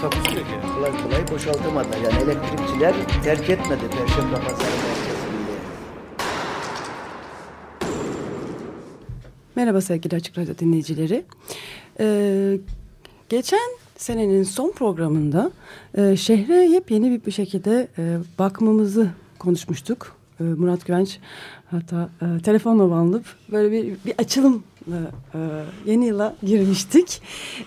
Takusuyor yani. kolay kolay boşaltamadı. Yani elektrikçiler terk etmedi Perşembe Pazarı merkezinde. Merhaba sevgili Açık Radyo dinleyicileri. Ee, geçen senenin son programında e, şehre yepyeni bir, bir şekilde e, bakmamızı konuşmuştuk. E, Murat Güvenç hatta e, telefonla bağlanıp böyle bir, bir açılım e, yeni yıla girmiştik.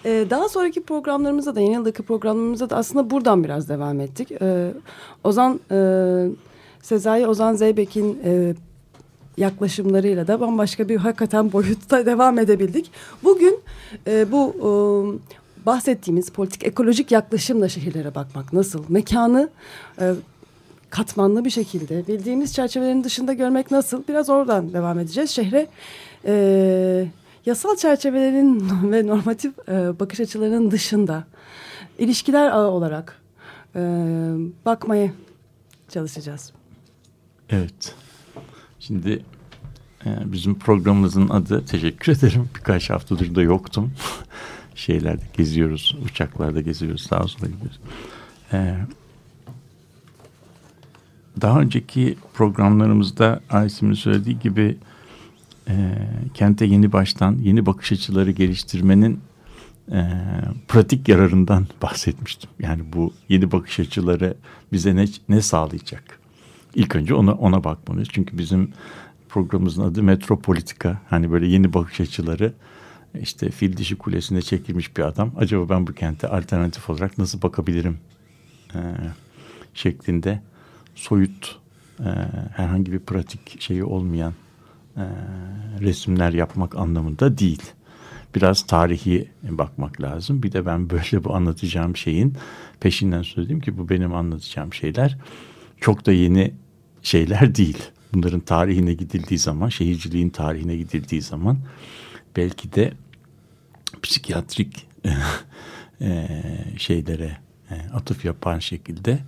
E, daha sonraki programlarımızda da yeni yıldaki programlarımızda da aslında buradan biraz devam ettik. E, Ozan e, Sezai Ozan Zeybek'in e, yaklaşımlarıyla da bambaşka bir hakikaten boyutta devam edebildik. Bugün e, bu e, bahsettiğimiz politik ekolojik yaklaşımla şehirlere bakmak nasıl? Mekanı e, katmanlı bir şekilde bildiğimiz çerçevelerin dışında görmek nasıl? Biraz oradan devam edeceğiz. Şehre e, yasal çerçevelerin ve normatif e, bakış açılarının dışında ilişkiler ağı olarak e, bakmaya çalışacağız. Evet. Şimdi e, bizim programımızın adı teşekkür ederim. Birkaç haftadır da yoktum. Şeylerde geziyoruz, uçaklarda geziyoruz, sağa sola gidiyoruz. E, daha önceki programlarımızda Aysim'in söylediği gibi e, kente yeni baştan yeni bakış açıları geliştirmenin e, pratik yararından bahsetmiştim. Yani bu yeni bakış açıları bize ne, ne sağlayacak? İlk önce ona, ona bakmalıyız. Çünkü bizim programımızın adı Metropolitika. Hani böyle yeni bakış açıları işte fil dişi kulesinde çekilmiş bir adam. Acaba ben bu kente alternatif olarak nasıl bakabilirim? E, şeklinde soyut e, herhangi bir pratik şeyi olmayan e, resimler yapmak anlamında değil. Biraz tarihi bakmak lazım. Bir de ben böyle bu anlatacağım şeyin peşinden söyledim ki bu benim anlatacağım şeyler çok da yeni şeyler değil. Bunların tarihine gidildiği zaman, şehirciliğin tarihine gidildiği zaman belki de psikiyatrik e, şeylere atıf yapan şekilde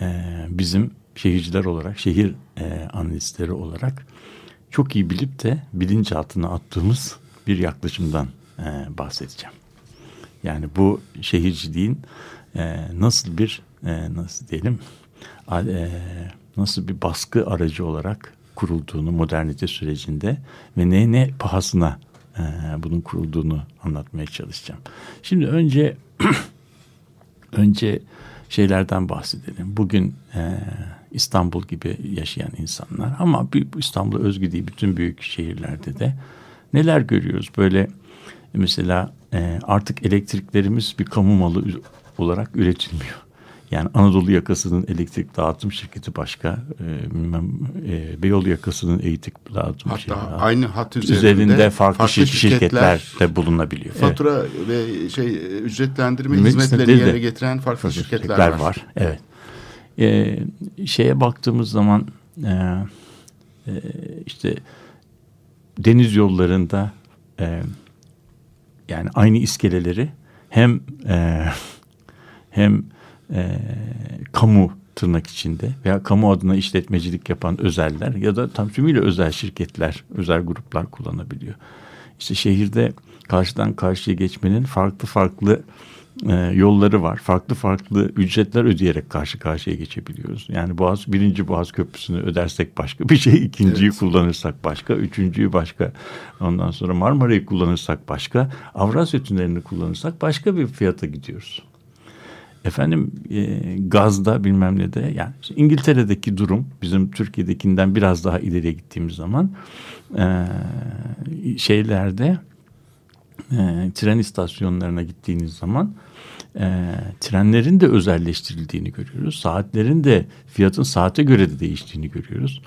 e, bizim şehirciler olarak, şehir e, analistleri olarak çok iyi bilip de bilinçaltına attığımız bir yaklaşımdan e, bahsedeceğim. Yani bu şehirciliğin e, nasıl bir e, nasıl diyelim e, nasıl bir baskı aracı olarak kurulduğunu modernite sürecinde ve ne ne pahasına e, bunun kurulduğunu anlatmaya çalışacağım. Şimdi önce önce şeylerden bahsedelim. Bugün e, İstanbul gibi yaşayan insanlar ama İstanbul özgü değil bütün büyük şehirlerde de neler görüyoruz? Böyle mesela e, artık elektriklerimiz bir kamu malı olarak üretilmiyor. Yani Anadolu yakasının elektrik dağıtım şirketi başka, e, bilmem e, Beyoğlu yakasının elektrik dağıtım Hatta şirketi. aynı hat üzerinde, üzerinde farklı, farklı şirketler, şirketler de bulunabiliyor. Fatura evet. ve şey ücretlendirme Hizmetleri hizmetlerini yerine de getiren farklı, farklı şirketler, şirketler var. var. Evet. Ee, şeye baktığımız zaman e, e, işte deniz yollarında e, yani aynı iskeleleri hem e, hem e, kamu tırnak içinde veya kamu adına işletmecilik yapan özeller ya da tam tümüyle özel şirketler, özel gruplar kullanabiliyor. İşte şehirde karşıdan karşıya geçmenin farklı farklı e, yolları var. Farklı farklı ücretler ödeyerek karşı karşıya geçebiliyoruz. Yani Boğaz birinci Boğaz Köprüsü'nü ödersek başka bir şey, ikinciyi evet. kullanırsak başka, üçüncüyü başka. Ondan sonra Marmara'yı kullanırsak başka, Avrasya Tüneli'ni kullanırsak başka bir fiyata gidiyoruz. Efendim e, gazda bilmem ne de yani İngiltere'deki durum bizim Türkiye'dekinden biraz daha ileriye gittiğimiz zaman e, şeylerde e, tren istasyonlarına gittiğiniz zaman e, trenlerin de özelleştirildiğini görüyoruz. Saatlerin de fiyatın saate göre de değiştiğini görüyoruz.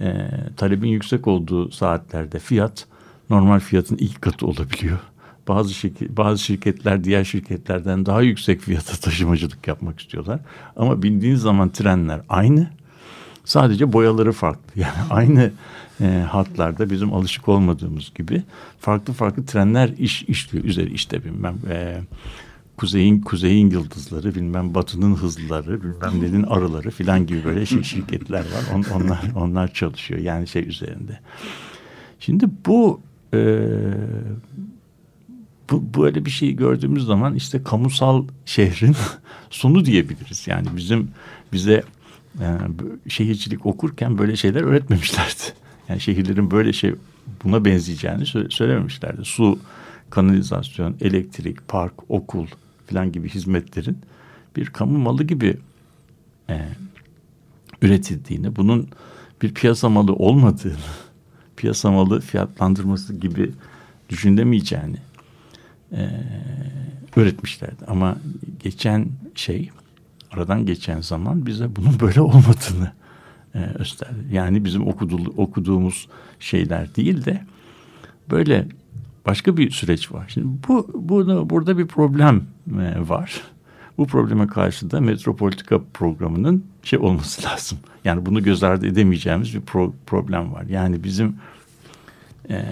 E, talebin yüksek olduğu saatlerde fiyat normal fiyatın ilk katı olabiliyor. Bazı şirket, bazı şirketler diğer şirketlerden daha yüksek fiyata taşımacılık yapmak istiyorlar. Ama bindiğin zaman trenler aynı. Sadece boyaları farklı. Yani aynı e, hatlarda bizim alışık olmadığımız gibi farklı farklı trenler iş işliyor. Üzeri işte bilmem e, kuzeyin kuzeyin yıldızları, bilmem batının hızlıları, bilmem nenin arıları filan gibi böyle şey şirketler var. On, onlar onlar çalışıyor yani şey üzerinde. Şimdi bu e, bu böyle bir şey gördüğümüz zaman işte kamusal şehrin sonu diyebiliriz. Yani bizim bize yani şehircilik okurken böyle şeyler öğretmemişlerdi. Yani şehirlerin böyle şey buna benzeyeceğini söylememişlerdi. Su, kanalizasyon, elektrik, park, okul falan gibi hizmetlerin bir kamu malı gibi e, üretildiğini, bunun bir piyasa malı olmadığını, piyasa malı fiyatlandırması gibi düşünemeyeceğini e, öğretmişlerdi. Ama geçen şey, aradan geçen zaman bize bunun böyle olmadığını e, gösterdi. Yani bizim okudu, okuduğumuz şeyler değil de böyle başka bir süreç var. Şimdi bu burada burada bir problem e, var. Bu probleme karşı da metropolitika programının şey olması lazım. Yani bunu göz ardı edemeyeceğimiz bir pro, problem var. Yani bizim e,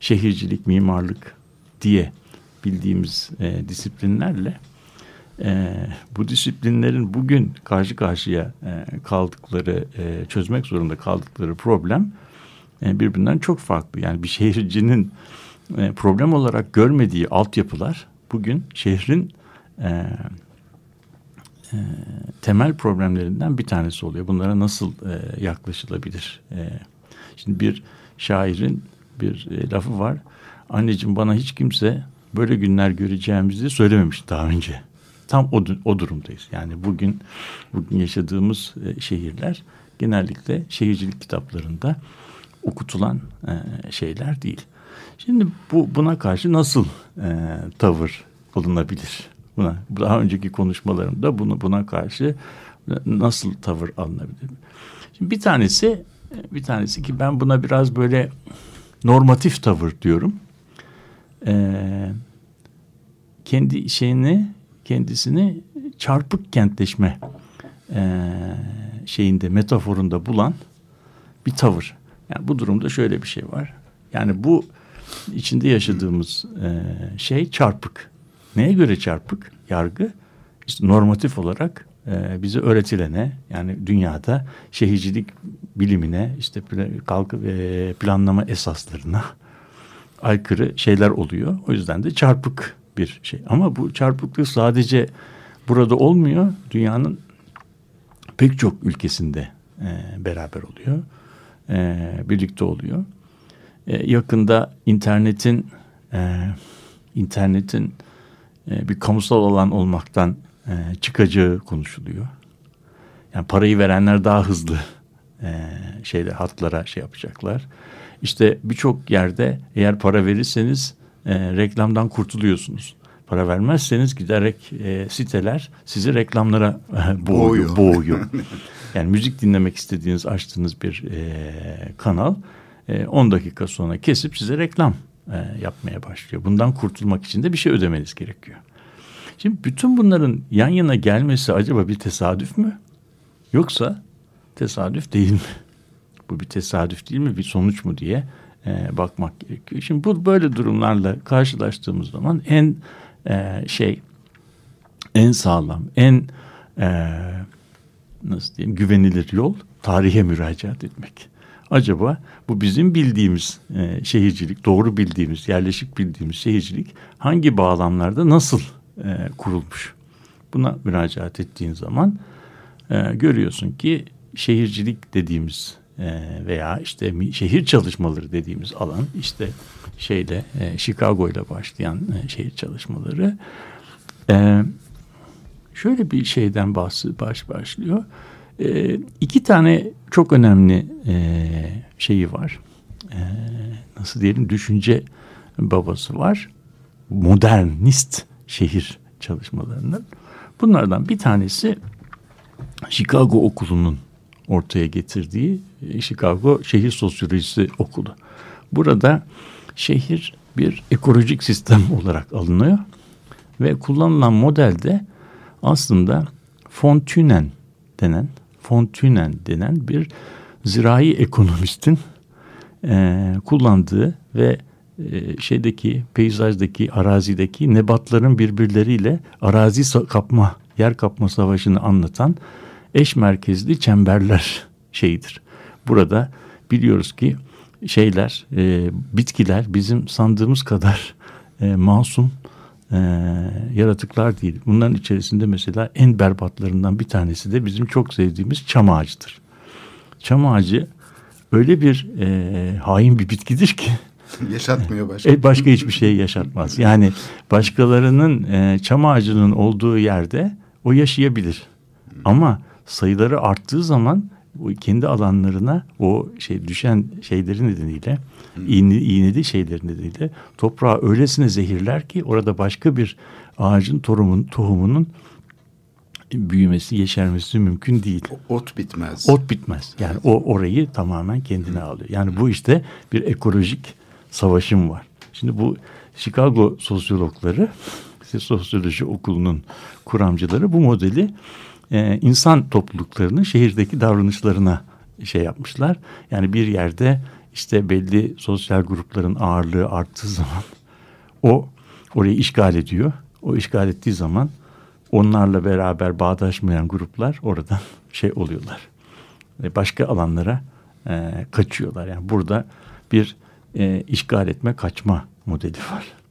şehircilik, mimarlık diye bildiğimiz e, disiplinlerle e, bu disiplinlerin bugün karşı karşıya e, kaldıkları, e, çözmek zorunda kaldıkları problem e, birbirinden çok farklı. Yani bir şehircinin e, problem olarak görmediği altyapılar bugün şehrin e, e, temel problemlerinden bir tanesi oluyor. Bunlara nasıl e, yaklaşılabilir? E, şimdi bir şairin bir e, lafı var. Anneciğim bana hiç kimse böyle günler göreceğimizi söylememiş daha önce. Tam o, o durumdayız. Yani bugün bugün yaşadığımız e, şehirler genellikle şehircilik kitaplarında okutulan e, şeyler değil. Şimdi bu buna karşı nasıl e, tavır alınabilir? Buna daha önceki konuşmalarımda bunu buna karşı nasıl tavır alınabilir? Şimdi bir tanesi bir tanesi ki ben buna biraz böyle normatif tavır diyorum. Ee, kendi şeyini kendisini çarpık kentleşme e, şeyinde metaforunda bulan bir tavır. Yani bu durumda şöyle bir şey var. Yani bu içinde yaşadığımız e, şey çarpık. Neye göre çarpık? Yargı işte normatif olarak e, bize öğretilene yani dünyada şehircilik bilimine işte kalkı e, planlama esaslarına aykırı şeyler oluyor. O yüzden de çarpık bir şey. Ama bu çarpıklık sadece burada olmuyor. Dünyanın pek çok ülkesinde e, beraber oluyor. E, birlikte oluyor. E, yakında internetin e, internetin e, bir kamusal alan olmaktan e, çıkacağı konuşuluyor. Yani parayı verenler daha hızlı e, şeyde hatlara şey yapacaklar. İşte birçok yerde eğer para verirseniz e, reklamdan kurtuluyorsunuz. Para vermezseniz giderek e, siteler sizi reklamlara e, boğuyor. boğuyor. yani müzik dinlemek istediğiniz açtığınız bir e, kanal 10 e, dakika sonra kesip size reklam e, yapmaya başlıyor. Bundan kurtulmak için de bir şey ödemeniz gerekiyor. Şimdi bütün bunların yan yana gelmesi acaba bir tesadüf mü? Yoksa tesadüf değil mi? Bu bir tesadüf değil mi? Bir sonuç mu diye e, bakmak gerekiyor. Şimdi bu böyle durumlarla karşılaştığımız zaman en e, şey en sağlam, en e, nasıl diyeyim güvenilir yol tarihe müracaat etmek. Acaba bu bizim bildiğimiz e, şehircilik, doğru bildiğimiz, yerleşik bildiğimiz şehircilik hangi bağlamlarda nasıl e, kurulmuş? Buna müracaat ettiğin zaman e, görüyorsun ki şehircilik dediğimiz e, veya işte şehir çalışmaları dediğimiz alan işte şeyle e, Chicago ile başlayan e, şehir çalışmaları şöyle bir şeyden bahs baş başlıyor. E, iki tane çok önemli şeyi var. Nasıl diyelim düşünce babası var. Modernist şehir çalışmalarının. Bunlardan bir tanesi Chicago Okulu'nun ortaya getirdiği e, Chicago Şehir Sosyolojisi Okulu. Burada şehir bir ekolojik sistem olarak alınıyor. Ve kullanılan modelde aslında Fontünen denen Fontünen denen bir zirai ekonomistin e, kullandığı ve e, şeydeki peyzajdaki arazideki nebatların birbirleriyle arazi kapma yer kapma savaşını anlatan eş merkezli çemberler şeyidir. Burada biliyoruz ki şeyler e, bitkiler bizim sandığımız kadar e, masum e, yaratıklar değil. Bunların içerisinde mesela en berbatlarından bir tanesi de bizim çok sevdiğimiz çam ağacıdır. Çam ağacı öyle bir e, hain bir bitkidir ki Yaşatmıyor başka. E, başka hiçbir şey yaşatmaz. Yani başkalarının e, çam ağacının olduğu yerde o yaşayabilir. Ama sayıları arttığı zaman o kendi alanlarına o şey düşen şeyleri nedeniyle iğne, iğneli şeyleri nedeniyle toprağı öylesine zehirler ki orada başka bir ağacın tohumun, tohumunun büyümesi, yeşermesi mümkün değil. Ot bitmez. Ot bitmez. Yani o orayı tamamen kendine alıyor. Yani bu işte bir ekolojik savaşım var. Şimdi bu Chicago sosyologları, sosyoloji okulunun kuramcıları bu modeli e, insan topluluklarının şehirdeki davranışlarına şey yapmışlar. Yani bir yerde işte belli sosyal grupların ağırlığı arttığı zaman o orayı işgal ediyor. O işgal ettiği zaman onlarla beraber bağdaşmayan gruplar oradan şey oluyorlar. Ve başka alanlara e, kaçıyorlar. Yani burada bir e, işgal etme kaçma modeli var.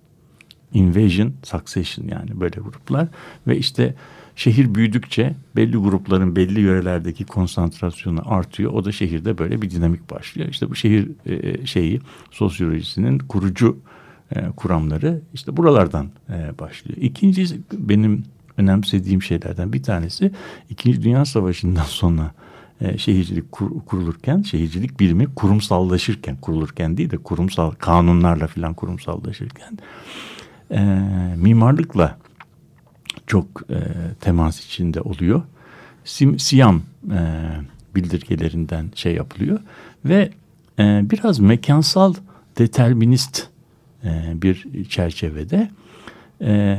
Invasion, succession yani böyle gruplar ve işte şehir büyüdükçe belli grupların belli yörelerdeki konsantrasyonu artıyor. O da şehirde böyle bir dinamik başlıyor. İşte bu şehir e, şeyi sosyolojisinin kurucu e, kuramları işte buralardan e, başlıyor. İkinci benim önemsediğim şeylerden bir tanesi İkinci Dünya Savaşı'ndan sonra e, şehircilik kur, kurulurken, şehircilik bilimi kurumsallaşırken, kurulurken değil de kurumsal kanunlarla filan kurumsallaşırken e, mimarlıkla çok e, temas içinde oluyor. Sim, Siyam e, bildirgelerinden şey yapılıyor ve e, biraz mekansal determinist e, bir çerçevede e,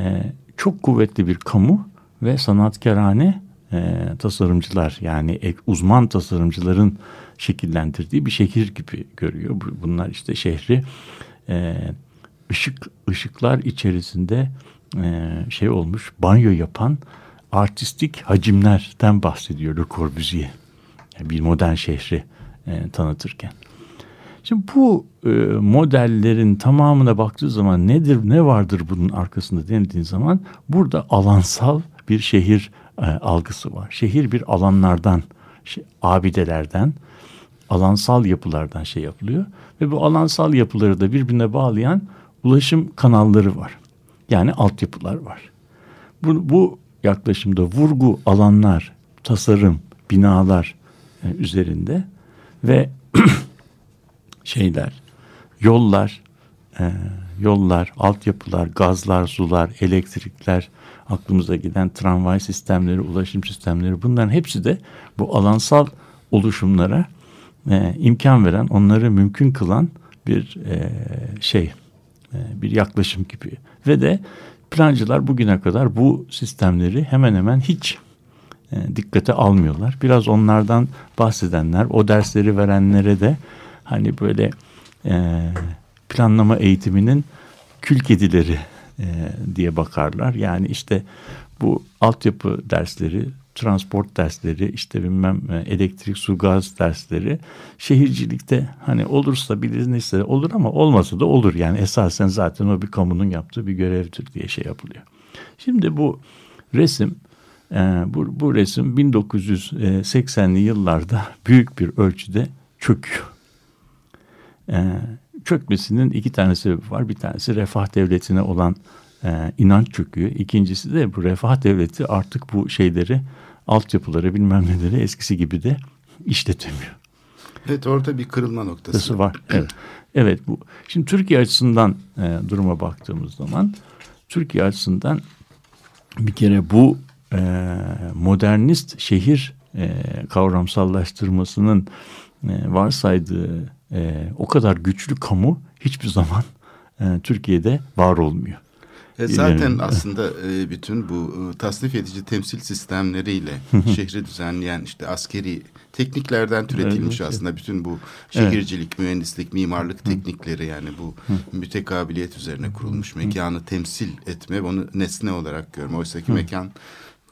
çok kuvvetli bir kamu ve sanatkarane e, tasarımcılar yani uzman tasarımcıların şekillendirdiği bir şehir gibi görüyor. Bunlar işte şehri e, ışık ışıklar içerisinde e, şey olmuş banyo yapan artistik hacimlerden bahsediyor Le Corbusier. Yani bir modern şehri e, tanıtırken. Şimdi bu e, modellerin tamamına baktığı zaman nedir, ne vardır bunun arkasında denildiğin zaman burada alansal bir şehir e, algısı var. Şehir bir alanlardan, şey, abidelerden, alansal yapılardan şey yapılıyor. Ve bu alansal yapıları da birbirine bağlayan ulaşım kanalları var. Yani altyapılar var. Bu, bu yaklaşımda vurgu alanlar, tasarım, binalar e, üzerinde ve şeyler, yollar, e, yollar, altyapılar, gazlar, sular, elektrikler, aklımıza giden tramvay sistemleri, ulaşım sistemleri bunların hepsi de bu alansal oluşumlara e, imkan veren, onları mümkün kılan bir e, şey, bir yaklaşım gibi. Ve de plancılar bugüne kadar bu sistemleri hemen hemen hiç e, dikkate almıyorlar. Biraz onlardan bahsedenler, o dersleri verenlere de hani böyle e, planlama eğitiminin kül kedileri e, diye bakarlar. Yani işte bu altyapı dersleri, transport dersleri, işte bilmem e, elektrik, su, gaz dersleri şehircilikte hani olursa bilinirse olur ama olmasa da olur. Yani esasen zaten o bir kamunun yaptığı bir görevdir diye şey yapılıyor. Şimdi bu resim e, bu, bu resim 1980'li yıllarda büyük bir ölçüde çöküyor. E, çökmesinin iki tane sebebi var. Bir tanesi refah devletine olan inanç çöküyor. İkincisi de bu refah devleti artık bu şeyleri altyapıları bilmem neleri eskisi gibi de işletemiyor. Evet orada bir kırılma noktası var. Evet. evet bu. Şimdi Türkiye açısından e, duruma baktığımız zaman Türkiye açısından bir kere bu e, modernist şehir e, kavramsallaştırmasının e, varsaydığı e, o kadar güçlü kamu hiçbir zaman e, Türkiye'de var olmuyor. E zaten aslında e, bütün bu e, tasnif edici temsil sistemleriyle şehri düzenleyen işte askeri tekniklerden türetilmiş Evet, aslında bütün bu şehircilik, mühendislik, mimarlık teknikleri yani bu mütekabiliyet üzerine kurulmuş mekanı temsil etme, onu nesne olarak görme. Oysa ki mekan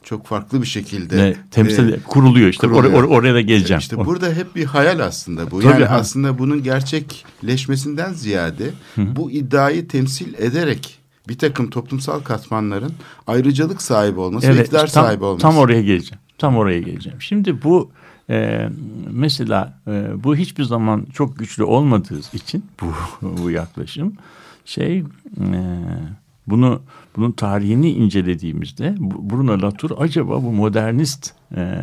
çok farklı bir şekilde Ve temsil e, kuruluyor işte kuruluyor. Or- or- oraya da geleceğim. İşte burada hep bir hayal aslında bu. Tabii, yani ha. aslında bunun gerçekleşmesinden ziyade bu iddiayı temsil ederek bir takım toplumsal katmanların ayrıcalık sahibi olması, ve iktidar tam, sahibi olması. Tam oraya geleceğim. Tam oraya geleceğim. Şimdi bu e, mesela e, bu hiçbir zaman çok güçlü olmadığı için bu bu yaklaşım şey e, bunu bunun tarihini incelediğimizde Bruno Latour acaba bu modernist e,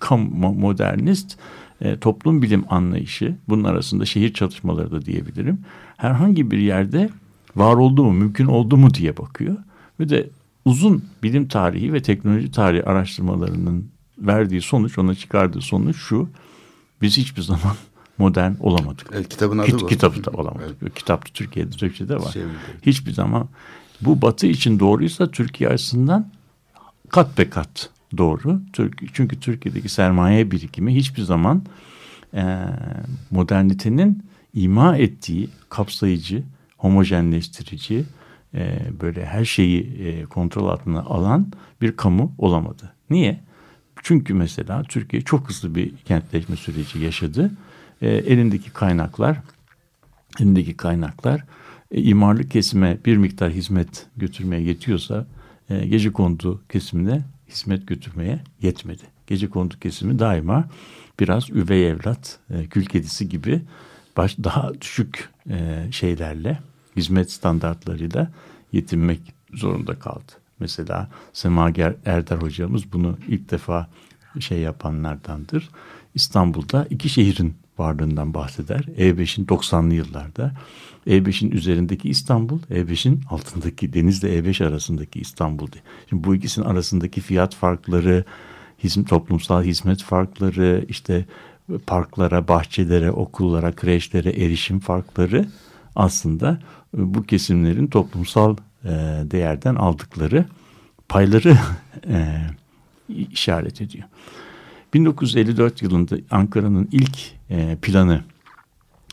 kam mo- modernist e, toplum bilim anlayışı bunun arasında şehir çalışmaları da diyebilirim. Herhangi bir yerde var oldu mu, mümkün oldu mu diye bakıyor. Ve de uzun bilim tarihi ve teknoloji tarihi araştırmalarının verdiği sonuç, ona çıkardığı sonuç şu. Biz hiçbir zaman modern olamadık. Evet, kitabın adı Kit, bu. kitabı da olamadık. Kitap da Türkiye'de, Türkçe'de var. Çevirdi. Hiçbir zaman bu batı için doğruysa Türkiye açısından kat be kat doğru. Türk, çünkü Türkiye'deki sermaye birikimi hiçbir zaman e, modernitenin ima ettiği kapsayıcı, homojenleştirici, e, böyle her şeyi e, kontrol altına alan bir kamu olamadı. Niye? Çünkü mesela Türkiye çok hızlı bir kentleşme süreci yaşadı. E, elindeki kaynaklar, elindeki kaynaklar e, imarlık kesime bir miktar hizmet götürmeye yetiyorsa e, gece kondu kesimine hizmet götürmeye yetmedi. Gece kondu kesimi daima biraz üvey evlat, e, kül kedisi gibi baş, daha düşük e, şeylerle, hizmet standartlarıyla yetinmek zorunda kaldı. Mesela Semager Erdar hocamız bunu ilk defa şey yapanlardandır. İstanbul'da iki şehrin varlığından bahseder. E5'in 90'lı yıllarda. E5'in üzerindeki İstanbul, E5'in altındaki denizle E5 arasındaki İstanbul. diye. Şimdi bu ikisinin arasındaki fiyat farkları, hizmet, toplumsal hizmet farkları, işte parklara, bahçelere, okullara, kreşlere erişim farkları aslında e, bu kesimlerin toplumsal e, değerden aldıkları payları e, işaret ediyor. 1954 yılında Ankara'nın ilk planı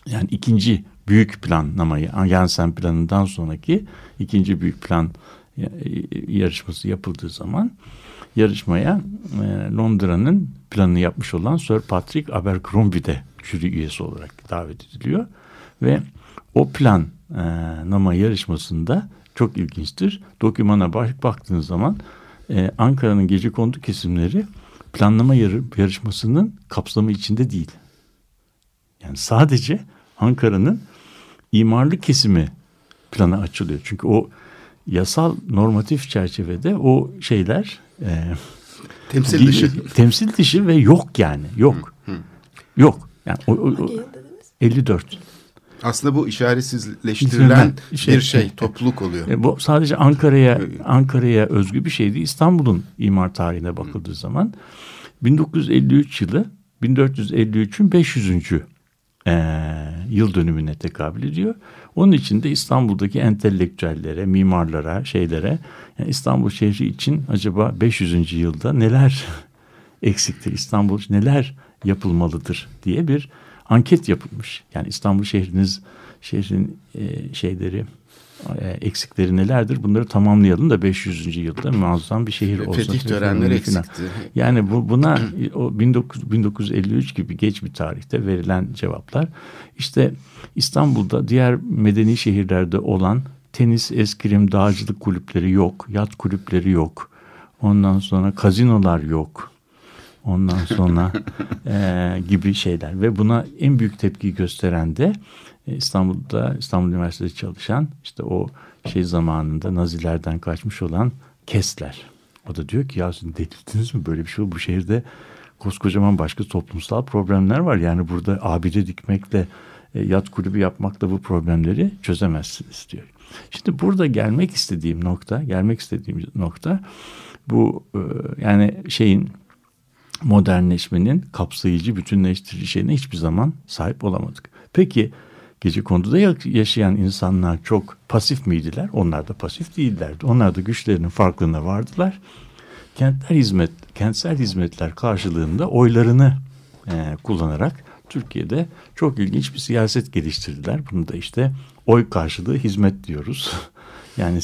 yani ikinci büyük planlamayı Yansen planından sonraki ikinci büyük plan yarışması yapıldığı zaman yarışmaya Londra'nın planını yapmış olan Sir Patrick Abercrombie de jüri üyesi olarak davet ediliyor ve o planlama yarışmasında çok ilginçtir. Dokümana bak, baktığınız zaman e, Ankara'nın gece kondu kesimleri planlama yarı, yarışmasının kapsamı içinde değil. Yani sadece Ankara'nın imarlık kesimi plana açılıyor. Çünkü o yasal normatif çerçevede o şeyler e, Temsil dışı. temsil dışı ve yok yani yok. Yok. Yani o, o, o 54. Aslında bu işaretsizleştirilen Şey- bir şey, topluluk oluyor. E, bu sadece Ankara'ya Ankara'ya özgü bir şeydi. İstanbul'un imar tarihine bakıldığı zaman 1953 yılı 1453'ün 500. E, yıl dönümüne tekabül ediyor. Onun için de İstanbul'daki entelektüellere, mimarlara, şeylere yani İstanbul şehri için acaba 500. yılda neler eksiktir, İstanbul neler yapılmalıdır diye bir anket yapılmış. Yani İstanbul şehriniz şehrin e, şeyleri eksikleri nelerdir? Bunları tamamlayalım da 500. yılda muazzam bir şehir olsun. Fetih törenleri eksikti. Yani bu buna o 19, 1953 gibi geç bir tarihte verilen cevaplar işte İstanbul'da diğer medeni şehirlerde olan tenis, eskrim, dağcılık kulüpleri yok, yat kulüpleri yok. Ondan sonra kazinolar yok. Ondan sonra e, gibi şeyler ve buna en büyük tepki gösteren de e, İstanbul'da İstanbul Üniversitesi çalışan işte o şey zamanında Nazilerden kaçmış olan Kessler. O da diyor ki ya siz delirdiniz mi böyle bir şey bu şehirde koskocaman başka toplumsal problemler var. Yani burada abide dikmekle e, yat kulübü yapmakla bu problemleri çözemezsiniz diyor. Şimdi burada gelmek istediğim nokta, gelmek istediğim nokta bu e, yani şeyin modernleşmenin kapsayıcı, bütünleştirici şeyine hiçbir zaman sahip olamadık. Peki gece konduda yaşayan insanlar çok pasif miydiler? Onlar da pasif değillerdi. Onlar da güçlerinin farkına vardılar. Kentler hizmet, kentsel hizmetler karşılığında oylarını e, kullanarak Türkiye'de çok ilginç bir siyaset geliştirdiler. Bunu da işte oy karşılığı hizmet diyoruz. yani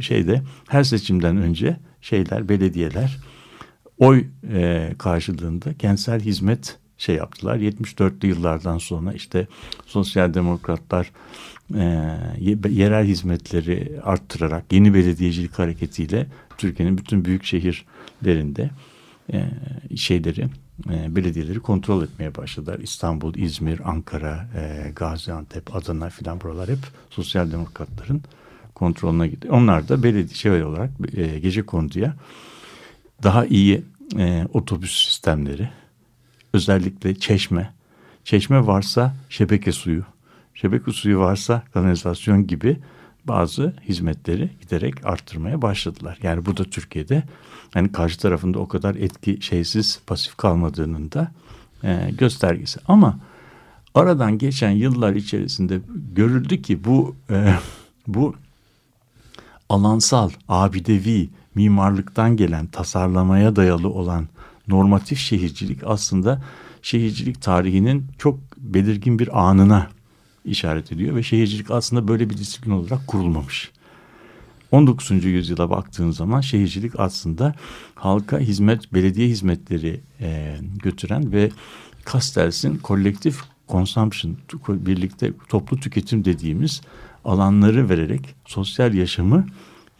şeyde her seçimden önce şeyler belediyeler oy e, karşılığında kentsel hizmet şey yaptılar. 74'lü yıllardan sonra işte sosyal demokratlar e, yerel hizmetleri arttırarak yeni belediyecilik hareketiyle Türkiye'nin bütün büyük şehirlerinde e, şeyleri e, belediyeleri kontrol etmeye başladılar. İstanbul, İzmir, Ankara, e, Gaziantep, Adana filan buralar hep sosyal demokratların kontrolüne gidiyor. Onlar da belediye şey olarak e, gece konduya daha iyi e, otobüs sistemleri, özellikle çeşme, çeşme varsa şebeke suyu, şebeke suyu varsa kanalizasyon gibi bazı hizmetleri giderek arttırmaya başladılar. Yani bu da Türkiye'de yani karşı tarafında o kadar etki şeysiz pasif kalmadığının da e, göstergesi. Ama aradan geçen yıllar içerisinde görüldü ki bu e, bu alansal, abidevi, mimarlıktan gelen tasarlamaya dayalı olan normatif şehircilik aslında şehircilik tarihinin çok belirgin bir anına işaret ediyor ve şehircilik aslında böyle bir disiplin olarak kurulmamış. 19. yüzyıla baktığın zaman şehircilik aslında halka hizmet, belediye hizmetleri e, götüren ve Castells'in kolektif consumption, birlikte toplu tüketim dediğimiz alanları vererek sosyal yaşamı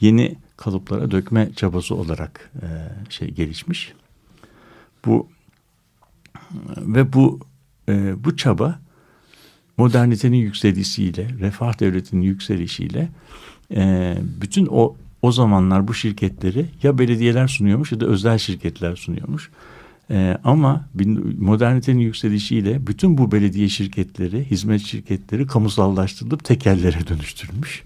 yeni kalıplara dökme çabası olarak e, şey gelişmiş. Bu ve bu e, bu çaba modernitenin yükselişiyle, refah devletinin yükselişiyle e, bütün o o zamanlar bu şirketleri ya belediyeler sunuyormuş ya da özel şirketler sunuyormuş. E, ama modernitenin yükselişiyle bütün bu belediye şirketleri, hizmet şirketleri kamusallaştırılıp tekerlere dönüştürülmüş.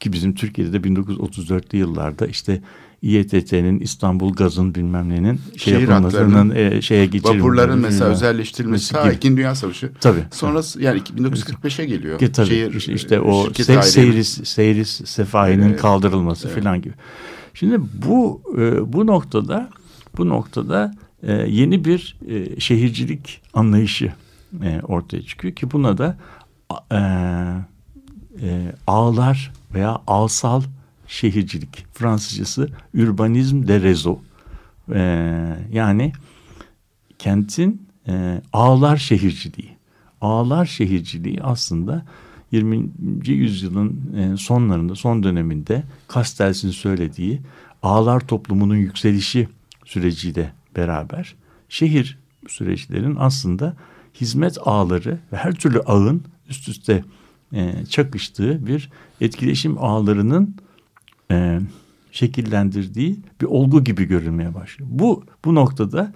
Ki bizim Türkiye'de de 1934'lü yıllarda işte İETT'nin İstanbul Gaz'ın bilmem nenin şey Şehir yapılmasının e, şeye geçirilmesi. Vapurların mesela özelleştirilmesi ta İkinci Dünya Savaşı. Tabii. Sonrası yani 1945'e geliyor. Ki, tabii. Şehir, işte, işte o se seyris, seyris sefayinin evet. kaldırılması evet. falan gibi. Şimdi bu e, bu noktada bu noktada e, yeni bir e, şehircilik anlayışı e, ortaya çıkıyor ki buna da e, e, ağlar veya alsal şehircilik. Fransızcası urbanizm de réseau. Ee, yani kentin e, ağlar şehirciliği. Ağlar şehirciliği aslında 20. yüzyılın e, sonlarında, son döneminde Castells'in söylediği ağlar toplumunun yükselişi süreciyle beraber şehir süreçlerin aslında hizmet ağları ve her türlü ağın üst üste e, çakıştığı bir etkileşim ağlarının e, şekillendirdiği bir olgu gibi görülmeye başlıyor. Bu bu noktada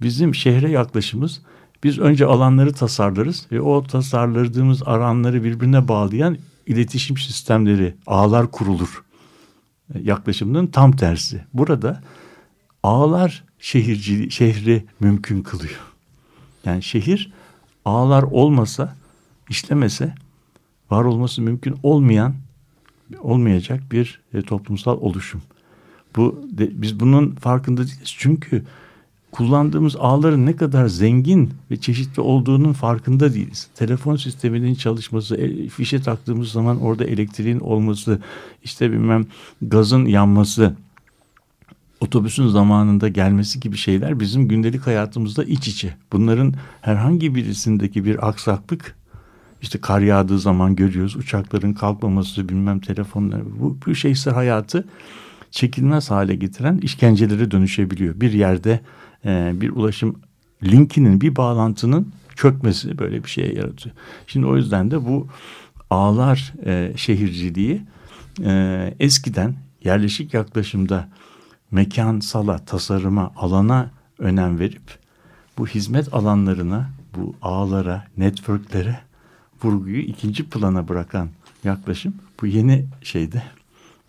bizim şehre yaklaşımız biz önce alanları tasarlarız ve o tasarladığımız alanları birbirine bağlayan iletişim sistemleri, ağlar kurulur. E, yaklaşımının tam tersi. Burada ağlar şehirci, şehri mümkün kılıyor. Yani şehir ağlar olmasa, işlemese var olması mümkün olmayan olmayacak bir e, toplumsal oluşum. Bu biz bunun farkında değiliz. Çünkü kullandığımız ağların ne kadar zengin ve çeşitli olduğunun farkında değiliz. Telefon sisteminin çalışması, e, fişe taktığımız zaman orada elektriğin olması, işte bilmem gazın yanması, otobüsün zamanında gelmesi gibi şeyler bizim gündelik hayatımızda iç içe. Bunların herhangi birisindeki bir aksaklık işte kar yağdığı zaman görüyoruz uçakların kalkmaması bilmem telefonlar bu, bu şeyse hayatı çekilmez hale getiren işkencelere dönüşebiliyor. Bir yerde e, bir ulaşım linkinin bir bağlantının çökmesi böyle bir şeye yaratıyor. Şimdi o yüzden de bu ağlar e, şehirciliği e, eskiden yerleşik yaklaşımda mekansala, tasarıma, alana önem verip bu hizmet alanlarına, bu ağlara, networklere vurguyu ikinci plana bırakan yaklaşım bu yeni şeyde,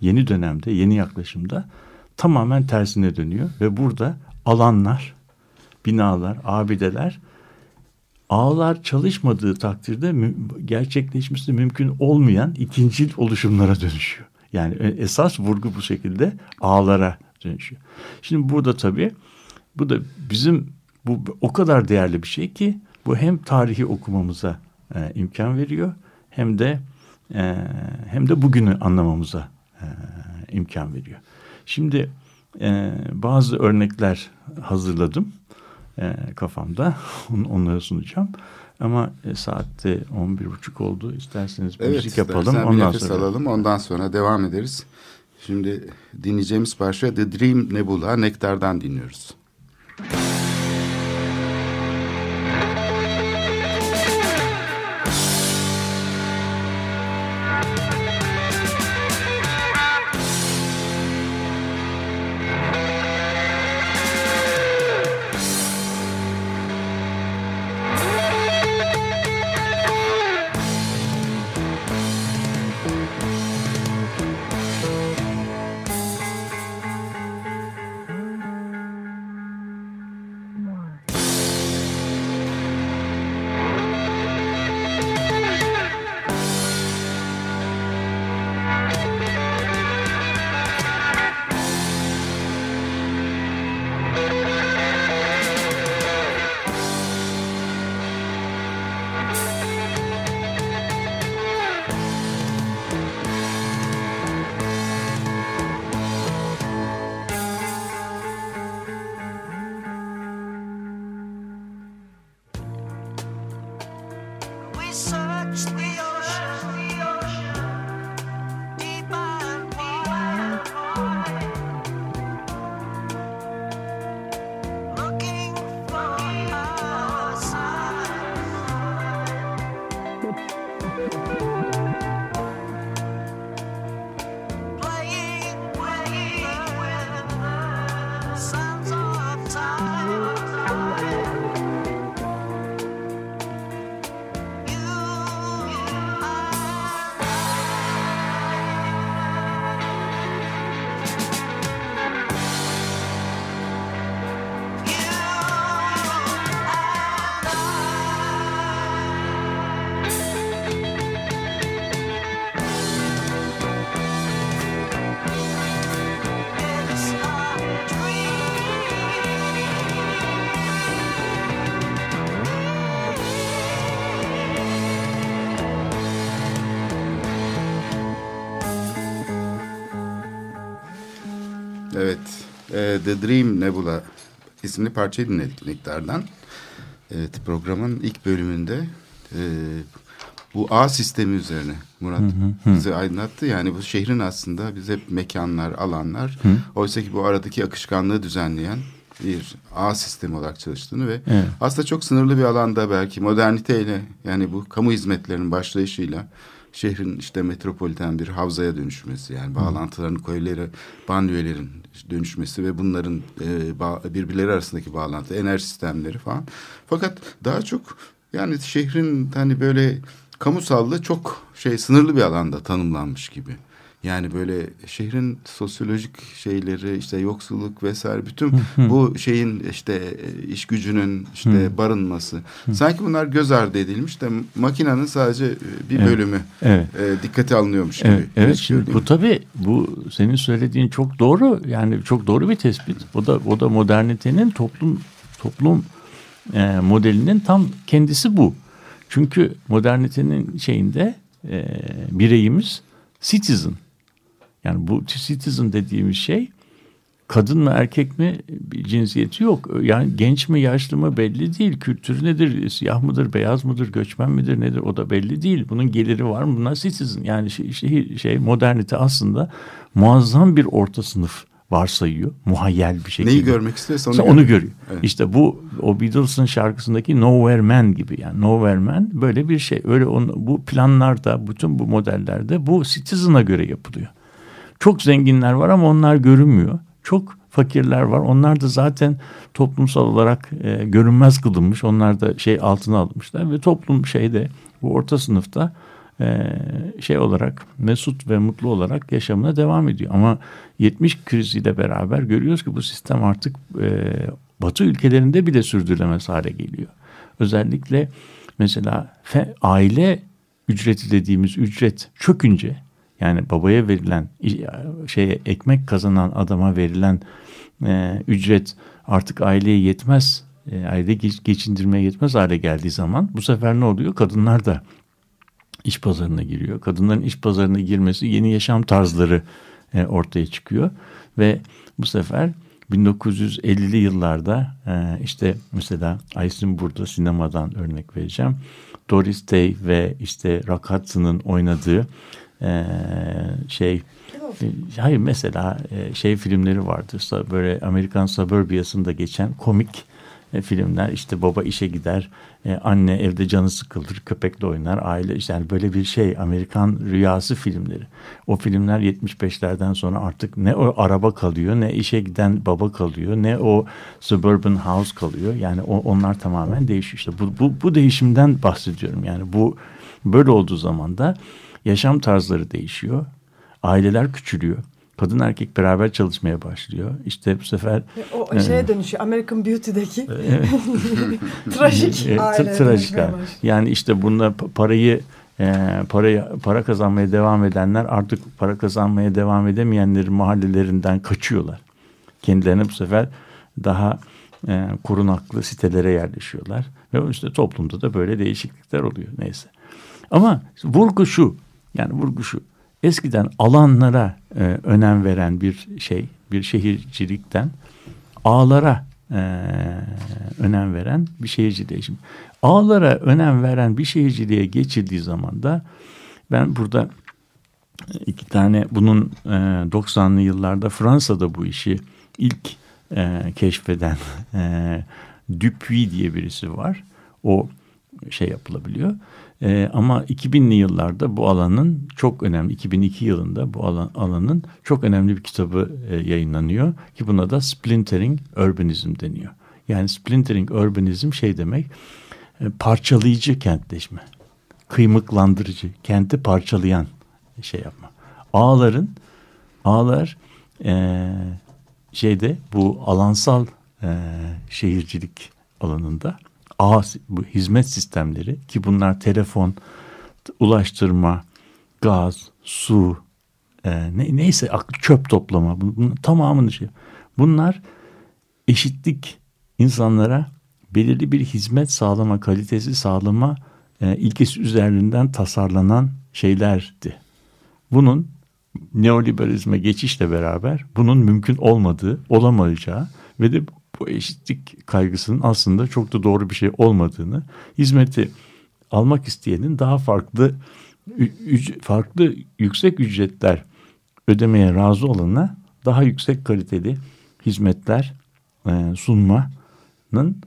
yeni dönemde, yeni yaklaşımda tamamen tersine dönüyor ve burada alanlar, binalar, abideler ağlar çalışmadığı takdirde gerçekleşmesi mümkün olmayan ikincil oluşumlara dönüşüyor. Yani e, esas vurgu bu şekilde ağlara dönüşüyor. Şimdi burada tabii bu da bizim bu o kadar değerli bir şey ki bu hem tarihi okumamıza e, imkan veriyor hem de e, hem de bugünü anlamamıza e, imkan veriyor. Şimdi e, bazı örnekler hazırladım e, kafamda. Onları sunacağım. Ama e, saatte 11.30 oldu. İsterseniz evet, müzik yapalım. Ondan bir sonra alalım. Ondan sonra devam ederiz. Şimdi dinleyeceğimiz parça The Dream Nebula Nektar'dan dinliyoruz. Müzik The Dream Nebula isimli parçayı dinledik Nektar'dan. Evet, programın ilk bölümünde e, bu ağ sistemi üzerine Murat hı hı, hı. bize aydınlattı. Yani bu şehrin aslında biz hep mekanlar, alanlar. Hı. Oysa ki bu aradaki akışkanlığı düzenleyen bir ağ sistemi olarak çalıştığını ve evet. aslında çok sınırlı bir alanda belki moderniteyle yani bu kamu hizmetlerinin başlayışıyla şehrin işte metropoliten bir havzaya dönüşmesi yani bağlantıların koyları, banliyölerin dönüşmesi ve bunların e, birbirleri arasındaki bağlantı, enerji sistemleri falan. Fakat daha çok yani şehrin hani böyle kamusallığı çok şey sınırlı bir alanda tanımlanmış gibi. Yani böyle şehrin sosyolojik şeyleri işte yoksulluk vesaire bütün bu şeyin işte e, iş gücünün işte barınması. Sanki bunlar göz ardı edilmiş de makinenin sadece e, bir bölümü evet. E, dikkate alınıyormuş gibi. Evet, evet şimdi bu tabii bu senin söylediğin çok doğru. Yani çok doğru bir tespit. O da o da modernitenin toplum toplum e, modelinin tam kendisi bu. Çünkü modernitenin şeyinde e, bireyimiz citizen yani bu citizen dediğimiz şey kadın mı erkek mi bir cinsiyeti yok. Yani genç mi yaşlı mı belli değil. Kültürü nedir? Siyah mıdır, beyaz mıdır, göçmen midir nedir? O da belli değil. Bunun geliri var mı? Bunlar citizen. Yani şey, şey, şey modernite aslında muazzam bir orta sınıf varsayıyor. Muhayyel bir şekilde. Neyi görmek istiyorsa onu, onu görüyor. Evet. İşte bu o Beatles'ın şarkısındaki Nowhere Man gibi yani Nowhere Man böyle bir şey. Öyle onu, bu planlarda bütün bu modellerde bu citizen'a göre yapılıyor. Çok zenginler var ama onlar görünmüyor. Çok fakirler var. Onlar da zaten toplumsal olarak e, görünmez kılınmış. Onlar da şey altına alınmışlar ve toplum şeyde bu orta sınıfta e, şey olarak mesut ve mutlu olarak yaşamına devam ediyor. Ama 70 kriziyle beraber görüyoruz ki bu sistem artık e, Batı ülkelerinde bile sürdürülemez hale geliyor. özellikle mesela fe, aile ücreti dediğimiz ücret çökünce yani babaya verilen şeye ekmek kazanan adama verilen e, ücret artık aileye yetmez e, aile geç, geçindirmeye yetmez hale geldiği zaman bu sefer ne oluyor? Kadınlar da iş pazarına giriyor. Kadınların iş pazarına girmesi yeni yaşam tarzları e, ortaya çıkıyor. Ve bu sefer 1950'li yıllarda e, işte mesela Aysin burada sinemadan örnek vereceğim. Doris Day ve işte Rock Hudson'ın oynadığı e, şey hayır mesela e, şey filmleri vardı böyle Amerikan Suburbia'sında geçen komik e, filmler. İşte baba işe gider e, anne evde canı sıkılır köpekle oynar aile işte yani böyle bir şey Amerikan rüyası filmleri. O filmler 75'lerden sonra artık ne o araba kalıyor ne işe giden baba kalıyor ne o suburban house kalıyor. Yani o, onlar tamamen değişiyor. İşte bu, bu, bu değişimden bahsediyorum. Yani bu böyle olduğu zaman da yaşam tarzları değişiyor aileler küçülüyor kadın erkek beraber çalışmaya başlıyor. İşte bu sefer... O şeye e, dönüşüyor. American Beauty'deki trajik e, aile. Trajik Yani işte bunda parayı e, parayı para kazanmaya devam edenler artık para kazanmaya devam edemeyenlerin mahallelerinden kaçıyorlar. Kendilerine bu sefer daha e, korunaklı sitelere yerleşiyorlar. Ve işte toplumda da böyle değişiklikler oluyor neyse. Ama vurgu şu yani vurgu şu eskiden alanlara e, önem veren bir şey, bir şehircilikten ağlara e, önem veren bir şehirciliğe. Şimdi ağlara önem veren bir şehirciliğe geçildiği zaman da ben burada iki tane bunun e, 90'lı yıllarda Fransa'da bu işi ilk e, keşfeden e, Dupuy diye birisi var. O şey yapılabiliyor. E, ama 2000'li yıllarda bu alanın çok önemli, 2002 yılında bu alan, alanın çok önemli bir kitabı e, yayınlanıyor. Ki buna da Splintering Urbanism deniyor. Yani Splintering Urbanism şey demek, e, parçalayıcı kentleşme, kıymıklandırıcı, kenti parçalayan şey yapma. Ağların, ağlar e, şeyde bu alansal e, şehircilik alanında ağ bu hizmet sistemleri ki bunlar telefon, ulaştırma, gaz, su, e, ne, neyse çöp toplama bunun tamamını şey. Bunlar eşitlik insanlara belirli bir hizmet sağlama, kalitesi sağlama e, ilkesi üzerinden tasarlanan şeylerdi. Bunun neoliberalizme geçişle beraber bunun mümkün olmadığı, olamayacağı ve de bu eşitlik kaygısının aslında çok da doğru bir şey olmadığını, hizmeti almak isteyenin daha farklı farklı yüksek ücretler ödemeye razı olana daha yüksek kaliteli hizmetler e, sunmanın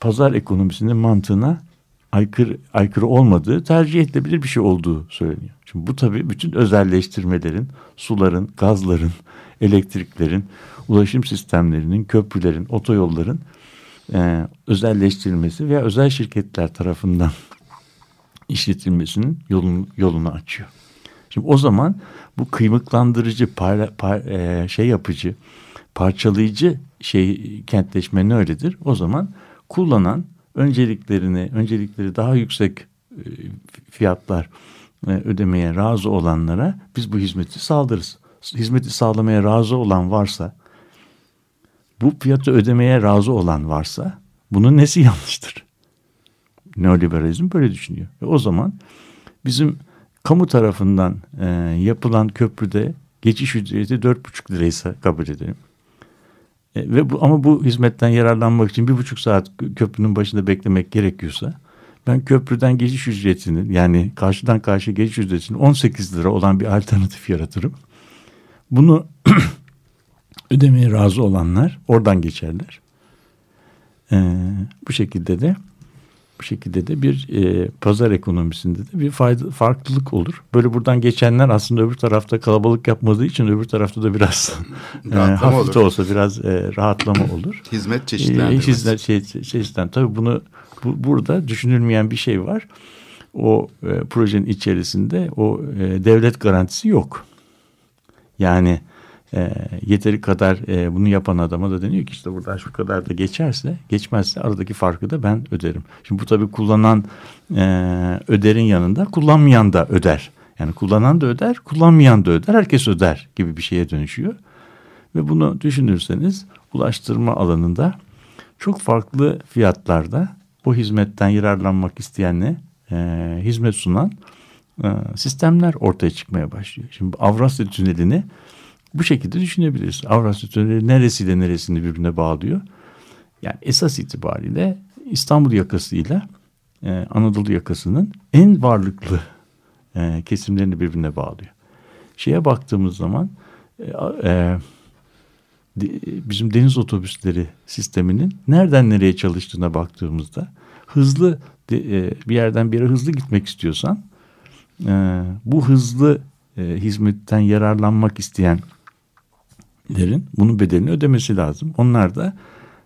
pazar ekonomisinin mantığına aykırı, aykırı olmadığı, tercih edilebilir bir şey olduğu söyleniyor. Şimdi bu tabii bütün özelleştirmelerin, suların, gazların, elektriklerin, ulaşım sistemlerinin, köprülerin, otoyolların e, özelleştirilmesi veya özel şirketler tarafından işletilmesinin yolunu, yolunu açıyor. Şimdi o zaman bu kıymıklandırıcı, par, par, e, şey yapıcı, parçalayıcı şey kentleşme ne öyledir? O zaman kullanan önceliklerini, öncelikleri daha yüksek e, fiyatlar e, ödemeye razı olanlara biz bu hizmeti sağlarız. Hizmeti sağlamaya razı olan varsa bu fiyatı ödemeye razı olan varsa bunun nesi yanlıştır? Neoliberalizm böyle düşünüyor. Ve o zaman bizim kamu tarafından e, yapılan köprüde geçiş ücreti dört buçuk liraysa kabul edelim. E, ve bu, ama bu hizmetten yararlanmak için bir buçuk saat köprünün başında beklemek gerekiyorsa ben köprüden geçiş ücretinin yani karşıdan karşıya geçiş ücretinin 18 lira olan bir alternatif yaratırım. Bunu ödemeye razı olanlar oradan geçerler. Ee, bu şekilde de bu şekilde de bir e, pazar ekonomisinde de bir fayda, farklılık olur. Böyle buradan geçenler aslında öbür tarafta kalabalık yapmadığı için öbür tarafta da biraz e, hafif de olsa biraz e, rahatlama olur. Hizmet çeşitlendirmesi. E, hizmet şey, çeşitlen. Tabii bunu bu, burada düşünülmeyen bir şey var. O e, projenin içerisinde o e, devlet garantisi yok. Yani e, yeteri kadar e, bunu yapan adama da deniyor ki işte buradan şu kadar da geçerse geçmezse aradaki farkı da ben öderim. Şimdi bu tabii kullanan e, öderin yanında kullanmayan da öder. Yani kullanan da öder, kullanmayan da öder, herkes öder gibi bir şeye dönüşüyor. Ve bunu düşünürseniz ulaştırma alanında çok farklı fiyatlarda bu hizmetten yararlanmak isteyenle e, hizmet sunan sistemler ortaya çıkmaya başlıyor. Şimdi Avrasya Tüneli'ni bu şekilde düşünebiliriz. Avrasya Tüneli neresiyle neresini birbirine bağlıyor? Yani esas itibariyle İstanbul yakasıyla e, Anadolu yakasının en varlıklı e, kesimlerini birbirine bağlıyor. Şeye baktığımız zaman e, e, bizim deniz otobüsleri sisteminin nereden nereye çalıştığına baktığımızda hızlı e, bir yerden bir yere hızlı gitmek istiyorsan e, bu hızlı e, hizmetten yararlanmak isteyenlerin bunun bedelini ödemesi lazım. Onlar da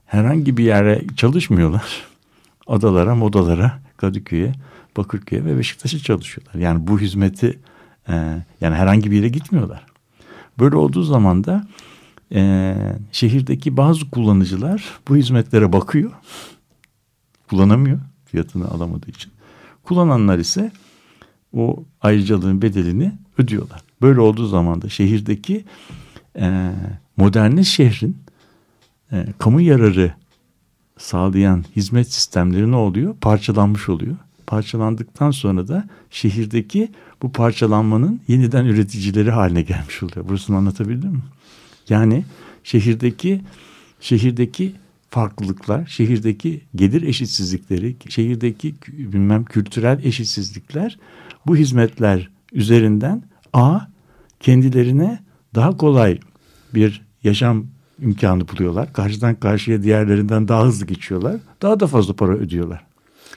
herhangi bir yere çalışmıyorlar. Adalara, modalara, Kadıköy'e, Bakırköy'e ve Beşiktaş'a çalışıyorlar. Yani bu hizmeti yani herhangi bir yere gitmiyorlar. Böyle olduğu zaman da e, şehirdeki bazı kullanıcılar bu hizmetlere bakıyor. Kullanamıyor fiyatını alamadığı için. Kullananlar ise o ayrıcalığın bedelini ödüyorlar. Böyle olduğu zaman da şehirdeki e, modernist şehrin e, kamu yararı sağlayan hizmet sistemleri ne oluyor? Parçalanmış oluyor. Parçalandıktan sonra da şehirdeki bu parçalanmanın yeniden üreticileri haline gelmiş oluyor. Burasını anlatabildim mi? Yani şehirdeki şehirdeki farklılıklar, şehirdeki gelir eşitsizlikleri, şehirdeki bilmem kültürel eşitsizlikler bu hizmetler üzerinden a kendilerine daha kolay bir yaşam imkanı buluyorlar. Karşıdan karşıya diğerlerinden daha hızlı geçiyorlar. Daha da fazla para ödüyorlar.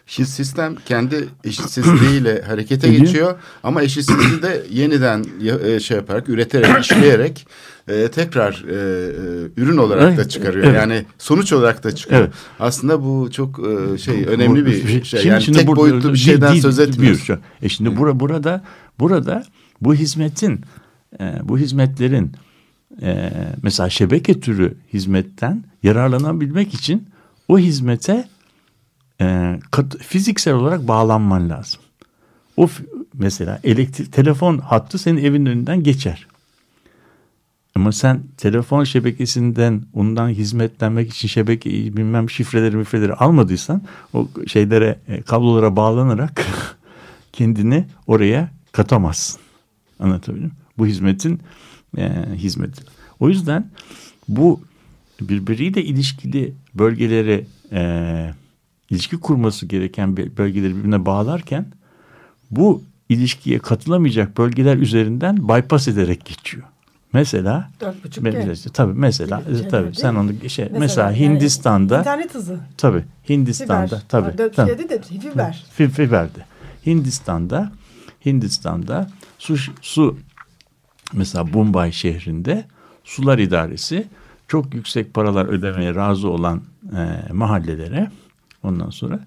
Şimdi sistem kendi eşitsizliğiyle harekete geçiyor ama eşitsizliği de yeniden e, şey yaparak, üreterek, işleyerek e, tekrar e, e, ürün olarak da çıkarıyor. Evet. Yani sonuç olarak da çıkıyor. Evet. Aslında bu çok e, şey önemli bir şey. Şimdi, yani şimdi tek burada, boyutlu bir şeyden değil, söz etmiyoruz. E şimdi evet. bura, burada burada bu hizmetin e, bu hizmetlerin e, mesela şebeke türü hizmetten yararlanabilmek için o hizmete e, kat, fiziksel olarak bağlanman lazım. O mesela elektrik telefon hattı senin evin önünden geçer. Ama sen telefon şebekesinden ondan hizmetlenmek için şebeke bilmem şifreleri mifreleri almadıysan o şeylere e, kablolara bağlanarak kendini oraya katamazsın. Anlatabildim Bu hizmetin e, hizmeti. O yüzden bu birbiriyle ilişkili bölgeleri e, ilişki kurması gereken bölgeleri birbirine bağlarken bu ilişkiye katılamayacak bölgeler üzerinden bypass ederek geçiyor. Mesela mesela tabii mesela tabii sen onu şey mesela, mesela yani Hindistan'da internet hızı. Tabii Hindistan'da. Dört tabii. de fiber. Fiberdi. Hindistan'da Hindistan'da su su mesela Mumbai şehrinde sular idaresi çok yüksek paralar ödemeye razı olan e, mahallelere ondan sonra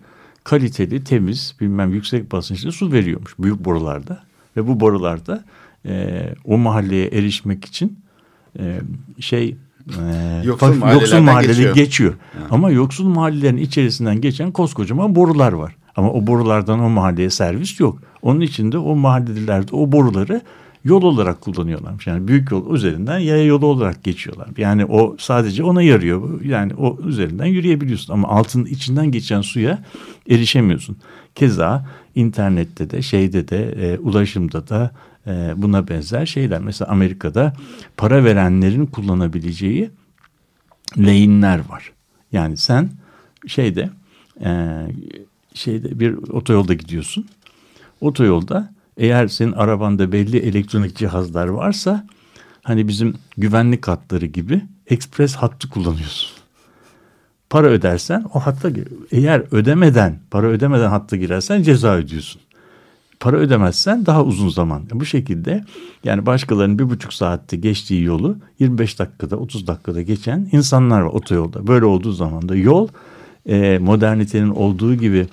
kaliteli, temiz, bilmem yüksek basınçlı su veriyormuş büyük borularda. Ve bu borularda e, o mahalleye erişmek için e, şey e, yoksul, yoksul mahallede geçiyor. geçiyor. Ama yoksul mahallelerin içerisinden geçen koskocaman borular var. Ama o borulardan o mahalleye servis yok. Onun için de o mahallelerde o boruları yol olarak kullanıyorlarmış. Yani büyük yol üzerinden yaya yolu olarak geçiyorlar. Yani o sadece ona yarıyor. Yani o üzerinden yürüyebiliyorsun ama altın içinden geçen suya erişemiyorsun. Keza internette de şeyde de e, ulaşımda da e, buna benzer şeyler. Mesela Amerika'da para verenlerin kullanabileceği lehimler var. Yani sen şeyde e, şeyde bir otoyolda gidiyorsun. Otoyolda eğer senin arabanda belli elektronik cihazlar varsa hani bizim güvenlik hatları gibi ekspres hattı kullanıyorsun. Para ödersen o hatta eğer ödemeden para ödemeden hatta girersen ceza ödüyorsun. Para ödemezsen daha uzun zaman. Bu şekilde yani başkalarının bir buçuk saatte geçtiği yolu 25 dakikada 30 dakikada geçen insanlar var otoyolda. Böyle olduğu zaman da yol e, modernitenin olduğu gibi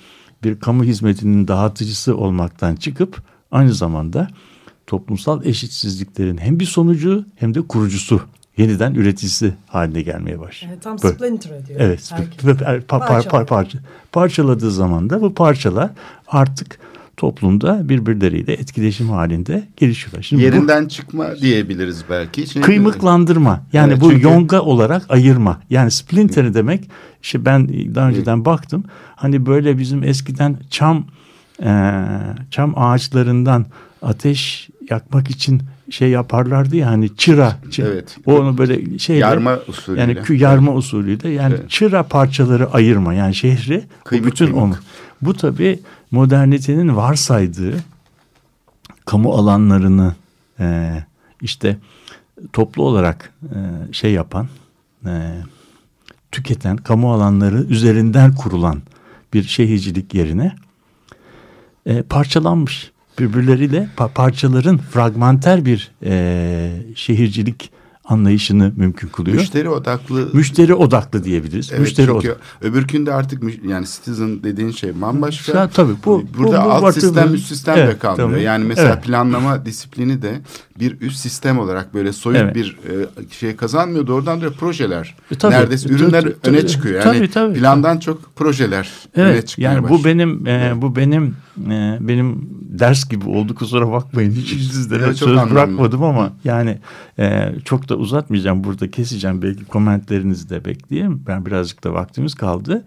bir kamu hizmetinin dağıtıcısı olmaktan çıkıp aynı zamanda toplumsal eşitsizliklerin hem bir sonucu hem de kurucusu yeniden üreticisi haline gelmeye başlıyor. Yani tam splinter ediyor. Evet. par- par- par- Parçalıyor. parça, parçaladığı zaman da bu parçalar artık toplumda birbirleriyle etkileşim halinde gelişiyorlar. Şimdi bu Yerinden çıkma diyebiliriz belki. Şimdi, kıymıklandırma yani Evet, bu çünkü- yonga olarak ayırma. Yani splinter demek işte ben daha önceden baktım. Hani böyle bizim eskiden çam eee, çam ağaçlarından ateş yakmak için şey yaparlardı ya hani çıra. çı- Evet. Onu böyle şeyle Yarma usulüyle. yani kü yarma usulüyle yani Evet. çıra parçaları ayırma yani şehri Kıymık bütün kıymık. onu. Bu tabi modernitenin varsaydığı kamu alanlarını e, işte toplu olarak e, şey yapan e, tüketen kamu alanları üzerinden kurulan bir şehircilik yerine e, parçalanmış birbirleriyle pa- parçaların fragmenter bir e, şehircilik anlayışını mümkün kılıyor. Müşteri odaklı Müşteri odaklı diyebiliriz. Evet, Müşteri çünkü odaklı. öbürkünde artık yani citizen dediğin şey bambaşka. Ya, tabii bu- burada bu- bu alt artık- sistem üst sistem de Evet, kalmıyor. tabii. Yani mesela Evet. planlama disiplini de bir üst sistem olarak böyle soyut Evet. bir e, şey kazanmıyor. Doğrudan da projeler. E, tabii. Neredeyse E, ürünler tabii, öne tabii. çıkıyor. Yani Tabii, tabii. plandan çok projeler öne Evet çıkmaya yani bu benim e, bu benim e, benim ders gibi oldu kusura bakmayın hiç sizlere söz anlamlı. bırakmadım ama yani e, çok da uzatmayacağım burada keseceğim belki komentlerinizi de bekleyeyim. Ben birazcık da vaktimiz kaldı.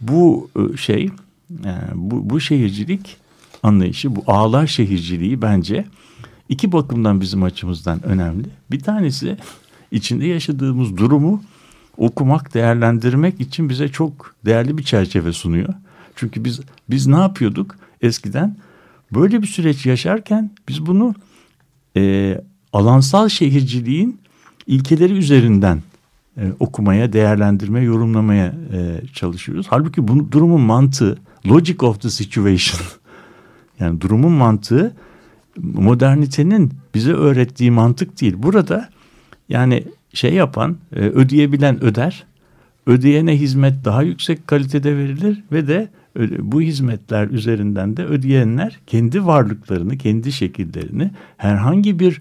Bu e, şey e, bu, bu şehircilik anlayışı bu ağlar şehirciliği bence iki bakımdan bizim açımızdan önemli. Bir tanesi içinde yaşadığımız durumu okumak, değerlendirmek için bize çok değerli bir çerçeve sunuyor. Çünkü biz biz ne yapıyorduk eskiden? Böyle bir süreç yaşarken biz bunu e, alansal şehirciliğin ilkeleri üzerinden e, okumaya, değerlendirmeye, yorumlamaya e, çalışıyoruz. Halbuki bu durumun mantığı, logic of the situation, yani durumun mantığı modernitenin bize öğrettiği mantık değil. Burada yani şey yapan, e, ödeyebilen öder. Ödeyene hizmet daha yüksek kalitede verilir ve de bu hizmetler üzerinden de ödeyenler kendi varlıklarını, kendi şekillerini herhangi bir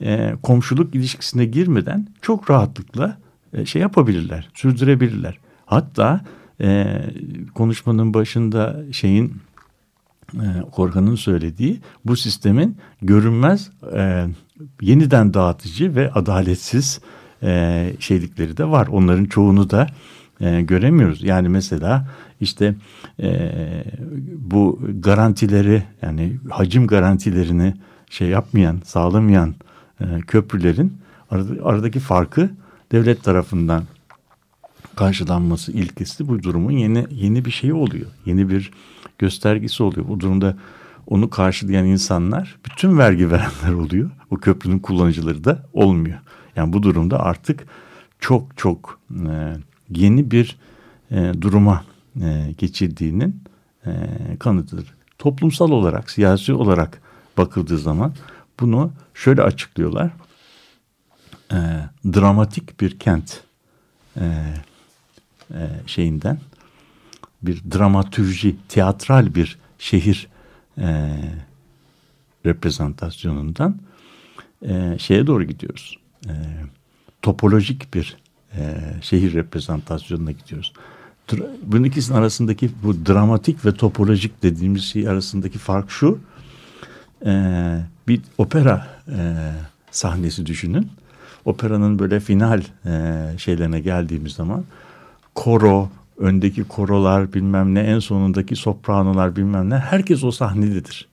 e, komşuluk ilişkisine girmeden çok rahatlıkla e, şey yapabilirler, sürdürebilirler. Hatta e, konuşmanın başında şeyin e, Korkan'ın söylediği bu sistemin görünmez e, yeniden dağıtıcı ve adaletsiz e, şeylikleri de var. Onların çoğunu da e, göremiyoruz. Yani mesela işte e, bu garantileri yani hacim garantilerini şey yapmayan, sağlamayan e, köprülerin arada- aradaki farkı devlet tarafından karşılanması ilkesi bu durumun yeni yeni bir şeyi oluyor. Yeni bir göstergesi oluyor. Bu durumda onu karşılayan insanlar bütün vergi verenler oluyor. O köprünün kullanıcıları da olmuyor. Yani bu durumda artık çok çok e, yeni bir e, duruma e, geçildiğinin e, kanıtıdır. Toplumsal olarak, siyasi olarak bakıldığı zaman bunu şöyle açıklıyorlar. E, dramatik bir kent e, e, şeyinden bir dramatürji, tiyatral bir şehir e, reprezentasyonundan e, şeye doğru gidiyoruz. E, topolojik bir e, şehir reprezentasyonuna gidiyoruz. Bunun ikisinin arasındaki bu dramatik ve topolojik dediğimiz şey arasındaki fark şu. E, bir opera e, sahnesi düşünün. Operanın böyle final e, şeylerine geldiğimiz zaman koro, öndeki korolar bilmem ne, en sonundaki sopranolar bilmem ne herkes o sahnededir.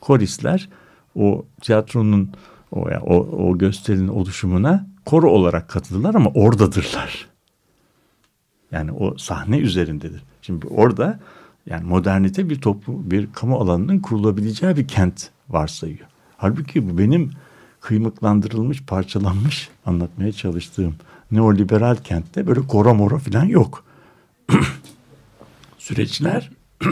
Koristler o tiyatronun o, o, o gösterinin oluşumuna koro olarak katılırlar ama oradadırlar. Yani o sahne üzerindedir. Şimdi orada yani modernite bir toplu bir kamu alanının kurulabileceği bir kent varsayıyor. Halbuki bu benim kıymıklandırılmış, parçalanmış anlatmaya çalıştığım neoliberal kentte böyle koro moro falan yok. Süreçler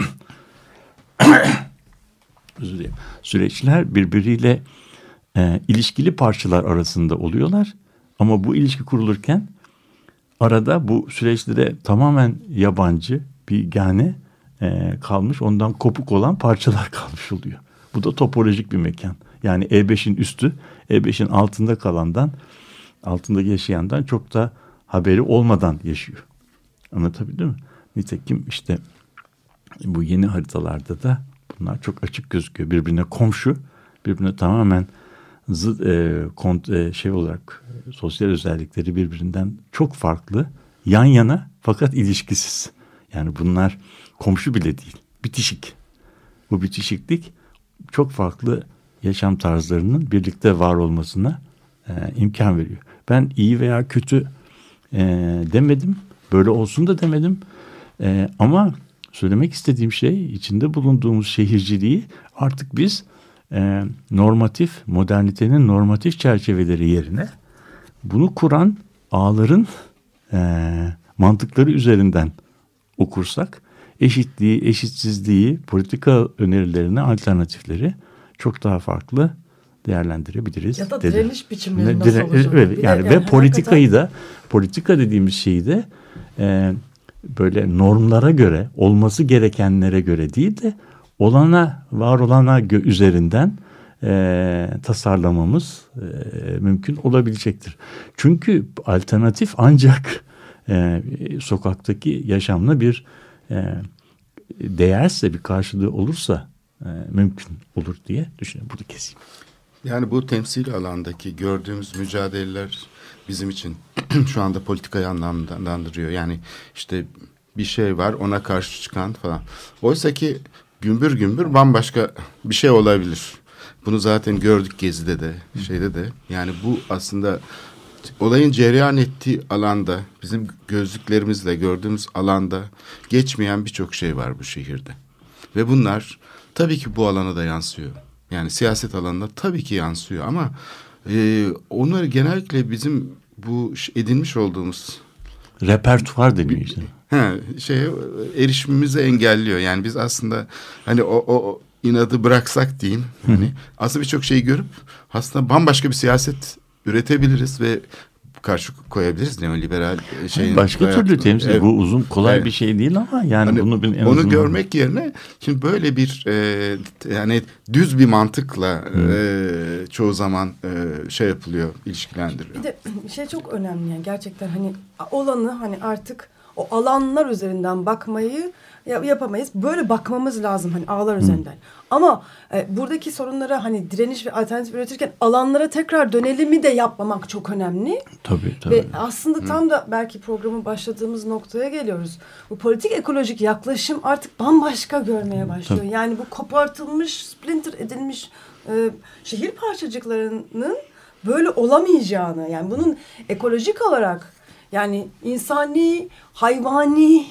özür dilerim. Süreçler birbiriyle e, ilişkili parçalar arasında oluyorlar. Ama bu ilişki kurulurken arada bu süreçlere tamamen yabancı bir gane e, kalmış ondan kopuk olan parçalar kalmış oluyor. Bu da topolojik bir mekan. Yani E5'in üstü E5'in altında kalandan altında yaşayandan çok da haberi olmadan yaşıyor. Anlatabildim mi? Nitekim işte bu yeni haritalarda da bunlar çok açık gözüküyor. Birbirine komşu, birbirine tamamen zıt, e, kont, e, şey olarak sosyal özellikleri birbirinden çok farklı. Yan yana fakat ilişkisiz. Yani bunlar komşu bile değil. Bitişik. Bu bitişiklik çok farklı yaşam tarzlarının birlikte var olmasına e, imkan veriyor. Ben iyi veya kötü e, demedim. Böyle olsun da demedim. E, ama söylemek istediğim şey içinde bulunduğumuz şehirciliği artık biz e, normatif, modernitenin normatif çerçeveleri yerine bunu kuran ağların e, mantıkları üzerinden okursak eşitliği, eşitsizliği, politika önerilerini, alternatifleri çok daha farklı değerlendirebiliriz. Ya da dedi. direniş biçimleri nasıl dire- olacak? Evet, yani, yani ve politikayı da politika dediğimiz şeyi de e, böyle normlara göre, olması gerekenlere göre değil de olana, var olana üzerinden e, tasarlamamız e, mümkün olabilecektir. Çünkü alternatif ancak e, sokaktaki yaşamla bir e, değerse bir karşılığı olursa e, mümkün olur diye düşünüyorum. Burada keseyim. Yani bu temsil alandaki gördüğümüz mücadeleler bizim için şu anda politikayı anlamlandırıyor. Yani işte bir şey var ona karşı çıkan falan. Oysa ki gümbür gümbür bambaşka bir şey olabilir. Bunu zaten gördük Gezi'de de şeyde de. Yani bu aslında olayın cereyan ettiği alanda bizim gözlüklerimizle gördüğümüz alanda geçmeyen birçok şey var bu şehirde. Ve bunlar tabii ki bu alana da yansıyor. Yani siyaset alanında tabii ki yansıyor ama e, onları genellikle bizim bu edinmiş olduğumuz Repertuar deniyor işte. he, şeye erişimimizi engelliyor. Yani biz aslında hani o, o, o inadı bıraksak diyeyim. Hani aslında birçok şeyi görüp aslında bambaşka bir siyaset üretebiliriz ve karşı koyabiliriz neoliberal e, şeyin. Başka türlü temsil. Evet. Bu uzun kolay Evet. bir şey değil ama yani Hani bunu bir, en onu azından- görmek yerine şimdi böyle bir e, yani düz bir mantıkla e, çoğu zaman e, şey yapılıyor, ilişkilendiriliyor. Bir de şey çok önemli yani gerçekten hani olanı hani artık o alanlar üzerinden bakmayı yapamayız. Böyle bakmamız lazım hani ağlar üzerinden. Ama e, buradaki sorunlara hani direniş ve alternatif üretirken alanlara tekrar dönelimi de yapmamak çok önemli. Tabii tabii. Ve aslında tam da belki programı başladığımız noktaya geliyoruz. Bu politik ekolojik yaklaşım artık bambaşka görmeye başlıyor. Yani bu kopartılmış, splinter edilmiş e, şehir parçacıklarının böyle olamayacağını yani bunun ekolojik olarak yani insani, hayvani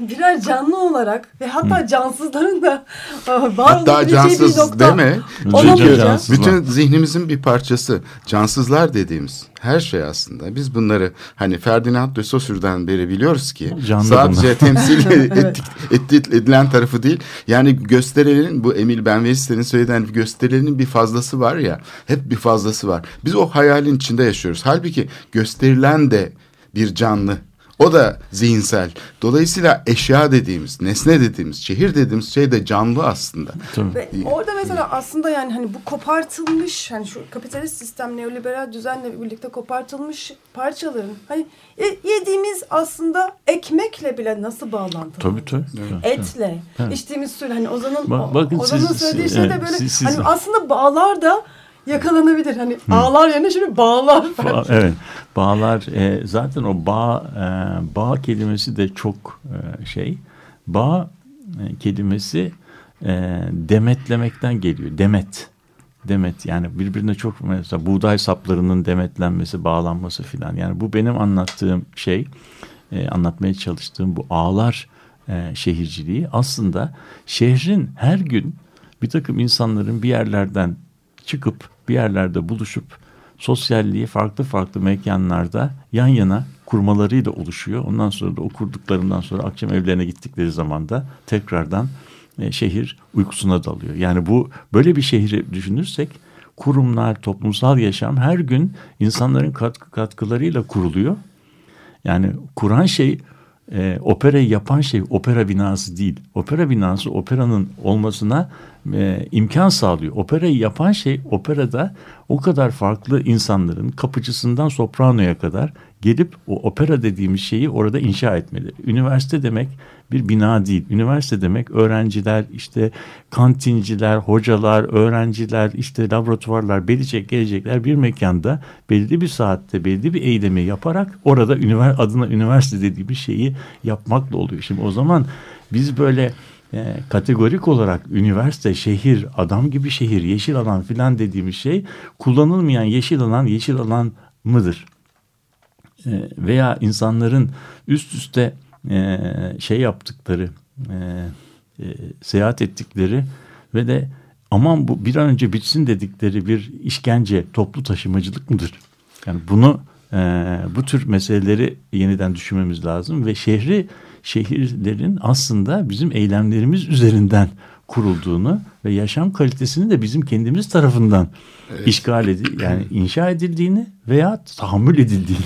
birer canlı olarak ve hatta cansızların da e, var Hatta olabileceği bir cansız nokta deme. olamayacak. Çünkü bütün zihnimizin bir parçası. Cansızlar dediğimiz her şey aslında. Biz bunları hani Ferdinand de Saussure'dan beri biliyoruz ki Canlı sadece bunlar. temsil ettik, etti- edilen tarafı değil. Yani gösterilerin bu Emil Benvenista'nın söylediği bir gösterilerin bir fazlası var ya. Hep bir fazlası var. Biz o hayalin içinde yaşıyoruz. Halbuki gösterilen de bir canlı. O da zihinsel. Dolayısıyla eşya dediğimiz, nesne dediğimiz, şehir dediğimiz şey de canlı aslında. Tabii. Ve orada mesela aslında yani hani bu kopartılmış hani şu kapitalist sistem neoliberal düzenle birlikte kopartılmış parçaların hani ye- yediğimiz aslında ekmekle bile nasıl bağlantılı? Tabii tabii. Etle, Evet. içtiğimiz suyla hani Ozan'ın Ozan'ın siz- söylediği siz- şey de böyle siz- siz- hani aslında bağlar da yakalanabilir. Hani ağlar yerine şimdi bağlar. Ba- evet. Bağlar e, zaten o bağ e, bağ kelimesi de çok e, şey. Bağ e, kelimesi e, demetlemekten geliyor. Demet. Demet yani birbirine çok mesela buğday saplarının demetlenmesi, bağlanması filan. Yani bu benim anlattığım şey, e, anlatmaya çalıştığım bu ağlar e, şehirciliği aslında şehrin her gün bir takım insanların bir yerlerden çıkıp bir yerlerde buluşup sosyalliği farklı farklı mekanlarda yan yana kurmalarıyla oluşuyor. Ondan sonra da o kurduklarından sonra akşam evlerine gittikleri zaman da tekrardan e, şehir uykusuna dalıyor. Yani bu böyle bir şehri düşünürsek kurumlar, toplumsal yaşam her gün insanların katkı katkılarıyla kuruluyor. Yani kuran şey e, operayı yapan şey opera binası değil. Opera binası operanın olmasına e, imkan sağlıyor. Operayı yapan şey operada o kadar farklı insanların kapıcısından sopranoya kadar gelip o opera dediğimiz şeyi orada inşa etmeli. Üniversite demek bir bina değil. Üniversite demek öğrenciler, işte kantinciler, hocalar, öğrenciler, işte laboratuvarlar, gelecek gelecekler bir mekanda belli bir saatte belli bir eylemi yaparak orada ünivers adına üniversite dediğimiz şeyi yapmakla oluyor. Şimdi o zaman biz böyle e, kategorik olarak üniversite, şehir, adam gibi şehir, yeşil alan filan dediğimiz şey kullanılmayan yeşil alan yeşil alan mıdır? E, veya insanların üst üste e, şey yaptıkları, e, e, seyahat ettikleri ve de aman bu bir an önce bitsin dedikleri bir işkence, toplu taşımacılık mıdır? Yani bunu e, bu tür meseleleri yeniden düşünmemiz lazım ve şehri şehirlerin aslında bizim eylemlerimiz üzerinden kurulduğunu ve yaşam kalitesini de bizim kendimiz tarafından evet. işgal edil yani inşa edildiğini veya tahammül edildiğini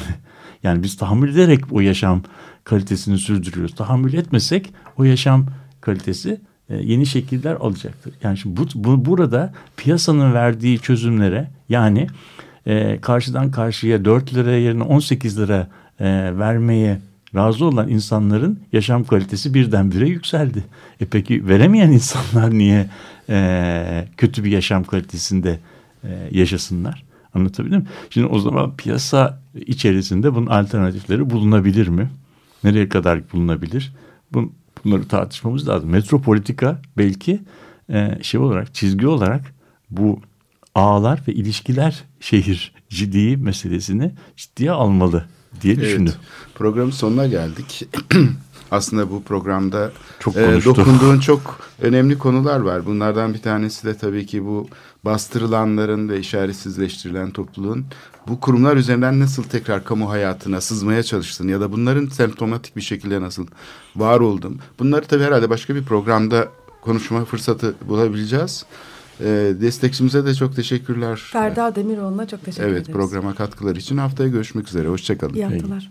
yani biz tahammül ederek o yaşam kalitesini sürdürüyoruz. Tahammül etmesek o yaşam kalitesi e, yeni şekiller alacaktır. Yani şimdi bu, bu burada piyasanın verdiği çözümlere yani e, karşıdan karşıya 4 lira yerine 18 lira e, vermeye razı olan insanların yaşam kalitesi birdenbire yükseldi. E peki veremeyen insanlar niye e, kötü bir yaşam kalitesinde e, yaşasınlar? Anlatabildim mi? Şimdi o zaman piyasa içerisinde bunun alternatifleri bulunabilir mi? Nereye kadar bulunabilir? Bun, bunları tartışmamız lazım. Metropolitika belki e, şey olarak, çizgi olarak bu ağlar ve ilişkiler şehirciliği meselesini ciddiye almalı diye evet, düşündüm. Programın sonuna geldik. Aslında bu programda çok e, dokunduğun çok önemli konular var. Bunlardan bir tanesi de tabii ki bu bastırılanların ve işaretsizleştirilen topluluğun bu kurumlar üzerinden nasıl tekrar kamu hayatına sızmaya çalıştığını ya da bunların semptomatik bir şekilde nasıl var oldum. Bunları tabii herhalde başka bir programda konuşma fırsatı bulabileceğiz. E, destekçimize de çok teşekkürler. Ferda Demiroğlu'na çok teşekkür evet, ederiz. Evet programa katkılar için haftaya görüşmek üzere. Hoşçakalın. İyi haftalar.